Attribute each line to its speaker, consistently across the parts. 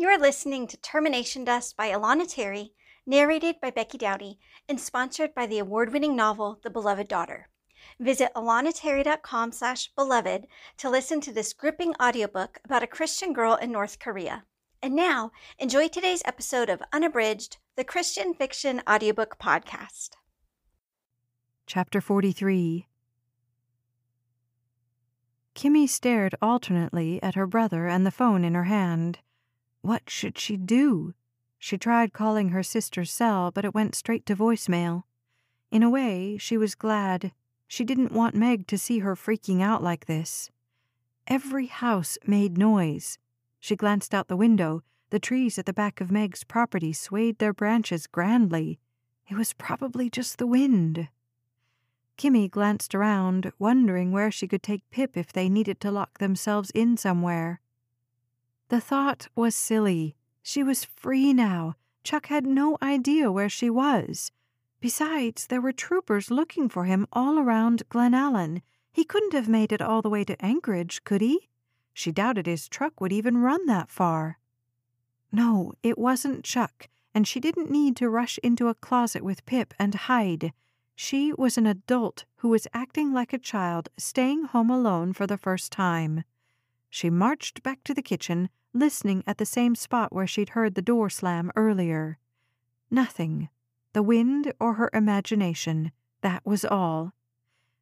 Speaker 1: You're listening to Termination Dust by Alana Terry, narrated by Becky Dowdy, and sponsored by the award-winning novel The Beloved Daughter. Visit alanaterry.com slash beloved to listen to this gripping audiobook about a Christian girl in North Korea. And now, enjoy today's episode of Unabridged, the Christian Fiction Audiobook Podcast.
Speaker 2: Chapter 43 Kimmy stared alternately at her brother and the phone in her hand. What should she do? She tried calling her sister's cell, but it went straight to voicemail. In a way, she was glad. She didn't want Meg to see her freaking out like this. Every house made noise. She glanced out the window. The trees at the back of Meg's property swayed their branches grandly. It was probably just the wind. Kimmy glanced around, wondering where she could take Pip if they needed to lock themselves in somewhere. The thought was silly. She was free now. Chuck had no idea where she was. Besides, there were troopers looking for him all around Glennallen. He couldn't have made it all the way to Anchorage, could he? She doubted his truck would even run that far. No, it wasn't Chuck, and she didn't need to rush into a closet with Pip and hide. She was an adult who was acting like a child, staying home alone for the first time. She marched back to the kitchen, listening at the same spot where she'd heard the door slam earlier. Nothing. The wind or her imagination. That was all.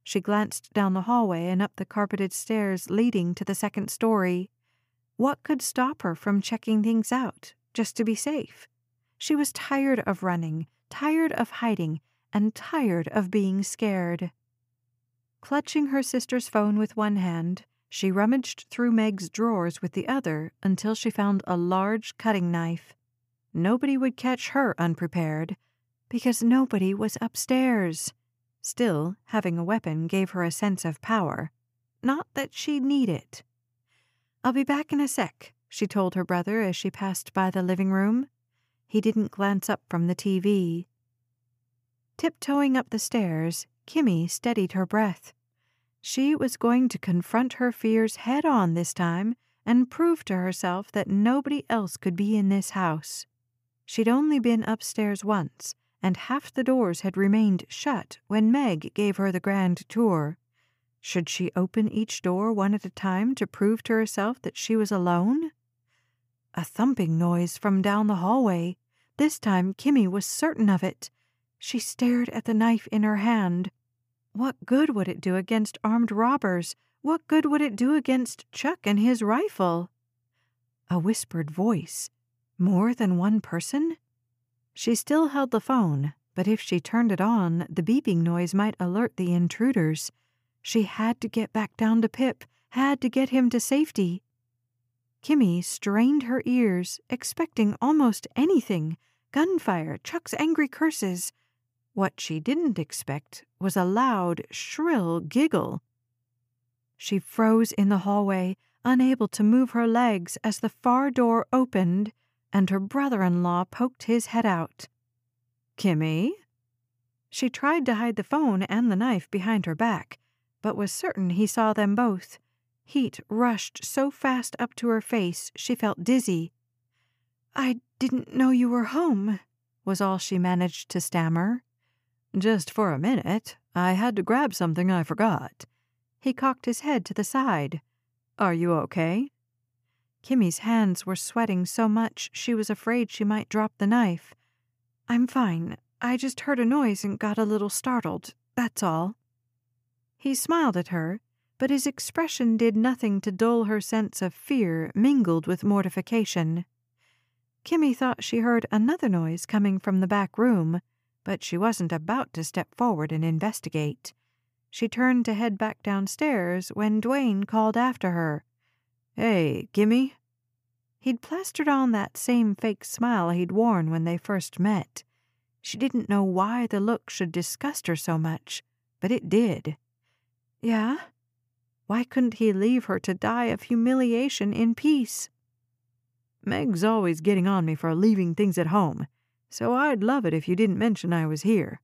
Speaker 2: She glanced down the hallway and up the carpeted stairs leading to the second story. What could stop her from checking things out, just to be safe? She was tired of running, tired of hiding, and tired of being scared. Clutching her sister's phone with one hand, she rummaged through Meg's drawers with the other until she found a large cutting knife. Nobody would catch her unprepared, because nobody was upstairs. Still, having a weapon gave her a sense of power. Not that she'd need it. I'll be back in a sec, she told her brother as she passed by the living room. He didn't glance up from the TV. Tiptoeing up the stairs, Kimmy steadied her breath. She was going to confront her fears head on this time and prove to herself that nobody else could be in this house. She'd only been upstairs once, and half the doors had remained shut when Meg gave her the grand tour. Should she open each door one at a time to prove to herself that she was alone? A thumping noise from down the hallway. This time Kimmy was certain of it. She stared at the knife in her hand. What good would it do against armed robbers? What good would it do against Chuck and his rifle? A whispered voice. More than one person? She still held the phone, but if she turned it on, the beeping noise might alert the intruders. She had to get back down to Pip, had to get him to safety. Kimmy strained her ears, expecting almost anything gunfire, Chuck's angry curses. What she didn't expect was a loud, shrill giggle. She froze in the hallway, unable to move her legs as the far door opened and her brother in law poked his head out. Kimmy? She tried to hide the phone and the knife behind her back, but was certain he saw them both. Heat rushed so fast up to her face she felt dizzy. I didn't know you were home, was all she managed to stammer. Just for a minute. I had to grab something I forgot. He cocked his head to the side. Are you okay? Kimmy's hands were sweating so much she was afraid she might drop the knife. I'm fine. I just heard a noise and got a little startled. That's all. He smiled at her, but his expression did nothing to dull her sense of fear mingled with mortification. Kimmy thought she heard another noise coming from the back room, but she wasn't about to step forward and investigate. She turned to head back downstairs when Duane called after her. Hey, Kimmy? He'd plastered on that same fake smile he'd worn when they first met. She didn't know why the look should disgust her so much, but it did. Yeah? Why couldn't he leave her to die of humiliation in peace? Meg's always getting on me for leaving things at home, so I'd love it if you didn't mention I was here.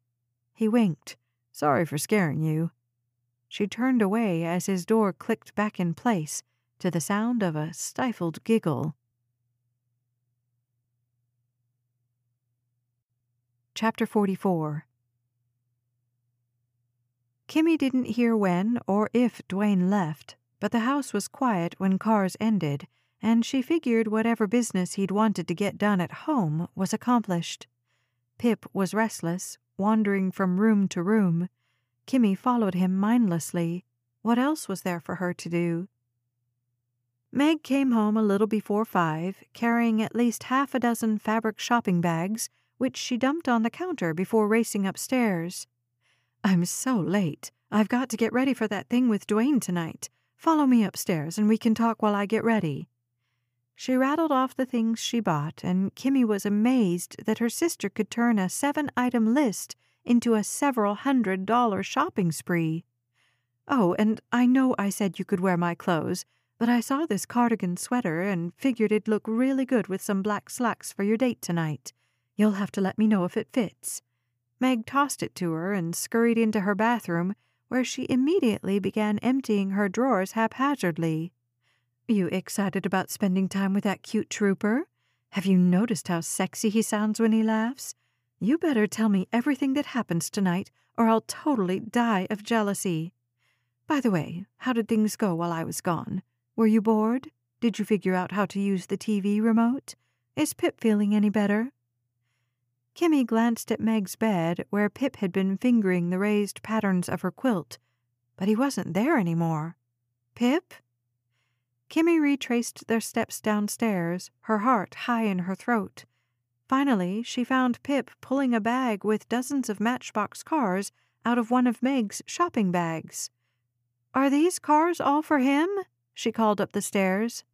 Speaker 2: He winked. Sorry for scaring you. She turned away as his door clicked back in place to the sound of a stifled giggle. Chapter 44 Kimmy didn't hear when or if Duane left, but the house was quiet when cars ended and she figured whatever business he'd wanted to get done at home was accomplished. Pip was restless, wandering from room to room. Kimmy followed him mindlessly. What else was there for her to do? Meg came home a little before five, carrying at least half a dozen fabric shopping bags, which she dumped on the counter before racing upstairs. I'm so late. I've got to get ready for that thing with Duane tonight. Follow me upstairs and we can talk while I get ready. She rattled off the things she bought, and Kimmy was amazed that her sister could turn a seven item list into a several hundred dollar shopping spree. Oh, and I know I said you could wear my clothes, but I saw this cardigan sweater and figured it'd look really good with some black slacks for your date tonight. You'll have to let me know if it fits. Meg tossed it to her and scurried into her bathroom, where she immediately began emptying her drawers haphazardly. You excited about spending time with that cute trooper? Have you noticed how sexy he sounds when he laughs? You better tell me everything that happens tonight, or I'll totally die of jealousy. By the way, how did things go while I was gone? Were you bored? Did you figure out how to use the TV remote? Is Pip feeling any better? Kimmy glanced at Meg's bed, where Pip had been fingering the raised patterns of her quilt, but he wasn't there any more. Pip? Kimmy retraced their steps downstairs, her heart high in her throat. Finally, she found Pip pulling a bag with dozens of matchbox cars out of one of Meg's shopping bags. Are these cars all for him? she called up the stairs.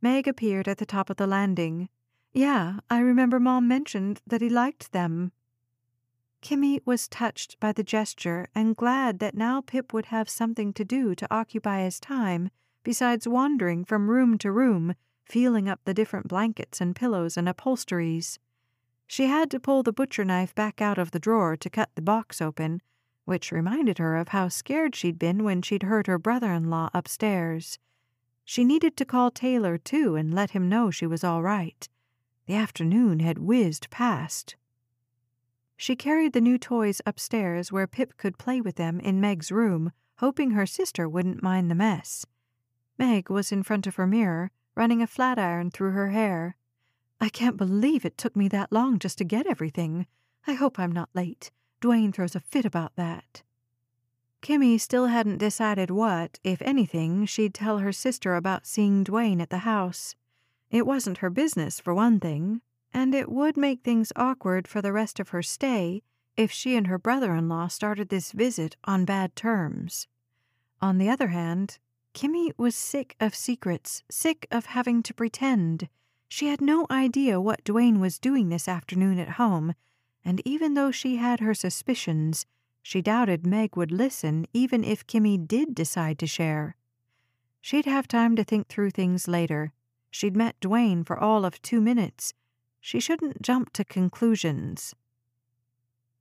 Speaker 2: Meg appeared at the top of the landing. Yeah, I remember Mom mentioned that he liked them. Kimmy was touched by the gesture and glad that now Pip would have something to do to occupy his time besides wandering from room to room, feeling up the different blankets and pillows and upholsteries. She had to pull the butcher knife back out of the drawer to cut the box open, which reminded her of how scared she'd been when she'd heard her brother in law upstairs. She needed to call Taylor, too, and let him know she was all right. The afternoon had whizzed past. She carried the new toys upstairs where Pip could play with them in Meg's room, hoping her sister wouldn't mind the mess. Meg was in front of her mirror, running a flat iron through her hair. I can't believe it took me that long just to get everything. I hope I'm not late. Duane throws a fit about that. Kimmy still hadn't decided what, if anything, she'd tell her sister about seeing Duane at the house. It wasn't her business, for one thing, and it would make things awkward for the rest of her stay if she and her brother in law started this visit on bad terms. On the other hand, Kimmy was sick of secrets, sick of having to pretend. She had no idea what Duane was doing this afternoon at home, and even though she had her suspicions, she doubted Meg would listen even if Kimmy did decide to share. She'd have time to think through things later. She'd met Duane for all of two minutes. She shouldn't jump to conclusions.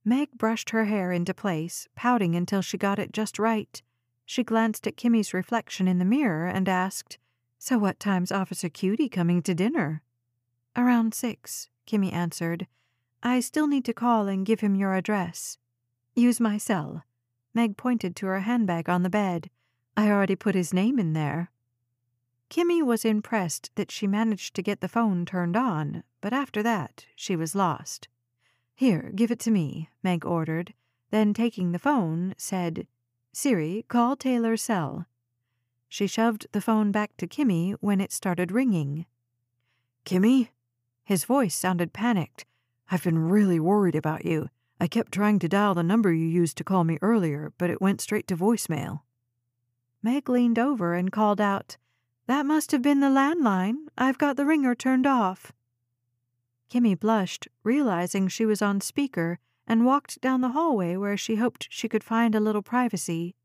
Speaker 2: Meg brushed her hair into place, pouting until she got it just right. She glanced at Kimmy's reflection in the mirror and asked, So what time's Officer Cutie coming to dinner? Around six, Kimmy answered. I still need to call and give him your address. Use my cell. Meg pointed to her handbag on the bed. I already put his name in there. Kimmy was impressed that she managed to get the phone turned on, but after that, she was lost. Here, give it to me, Meg ordered, then taking the phone, said, Siri, call Taylor cell. She shoved the phone back to Kimmy when it started ringing. Kimmy? His voice sounded panicked. I've been really worried about you. I kept trying to dial the number you used to call me earlier, but it went straight to voicemail. Meg leaned over and called out, That must have been the landline. I've got the ringer turned off. Kimmy blushed, realizing she was on speaker, and walked down the hallway where she hoped she could find a little privacy.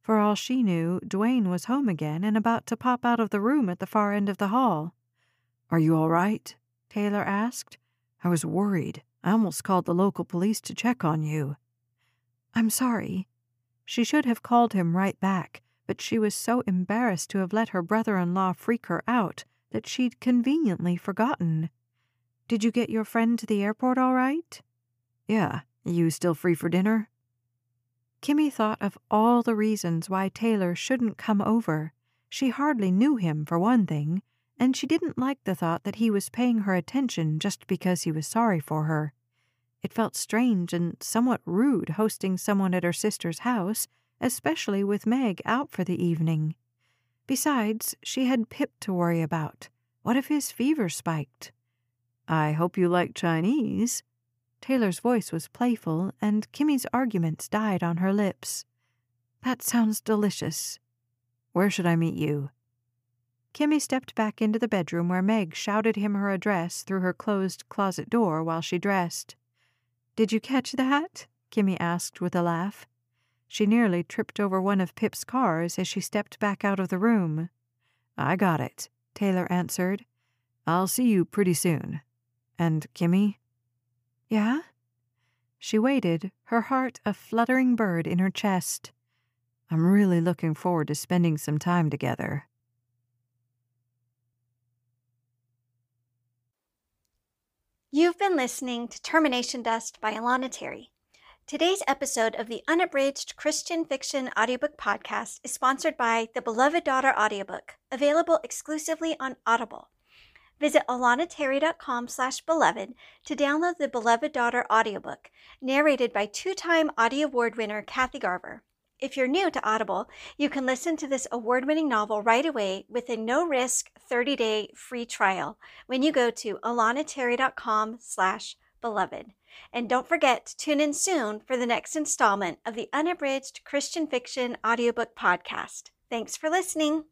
Speaker 2: For all she knew, Duane was home again and about to pop out of the room at the far end of the hall. Are you all right? Taylor asked. I was worried. I almost called the local police to check on you. I'm sorry. She should have called him right back, but she was so embarrassed to have let her brother in law freak her out that she'd conveniently forgotten. Did you get your friend to the airport all right? Yeah, you still free for dinner? Kimmy thought of all the reasons why Taylor shouldn't come over. She hardly knew him, for one thing, and she didn't like the thought that he was paying her attention just because he was sorry for her. It felt strange and somewhat rude hosting someone at her sister's house, especially with Meg out for the evening. Besides, she had Pip to worry about. What if his fever spiked? I hope you like Chinese. Taylor's voice was playful, and Kimmy's arguments died on her lips. That sounds delicious. Where should I meet you? Kimmy stepped back into the bedroom where Meg shouted him her address through her closed closet door while she dressed. Did you catch that? Kimmy asked with a laugh. She nearly tripped over one of Pip's cars as she stepped back out of the room. I got it, Taylor answered. I'll see you pretty soon. And Kimmy? Yeah? She waited, her heart a fluttering bird in her chest. I'm really looking forward to spending some time together.
Speaker 1: You've been listening to Termination Dust by Alana Terry. Today's episode of the Unabridged Christian Fiction Audiobook Podcast is sponsored by the Beloved Daughter Audiobook, available exclusively on Audible. Visit alanaterry.com slash beloved to download the Beloved Daughter audiobook, narrated by two-time Audie Award winner Kathy Garver. If you're new to Audible, you can listen to this award-winning novel right away with a no-risk 30-day free trial when you go to alanaterry.com slash beloved. And don't forget to tune in soon for the next installment of the Unabridged Christian Fiction Audiobook Podcast. Thanks for listening.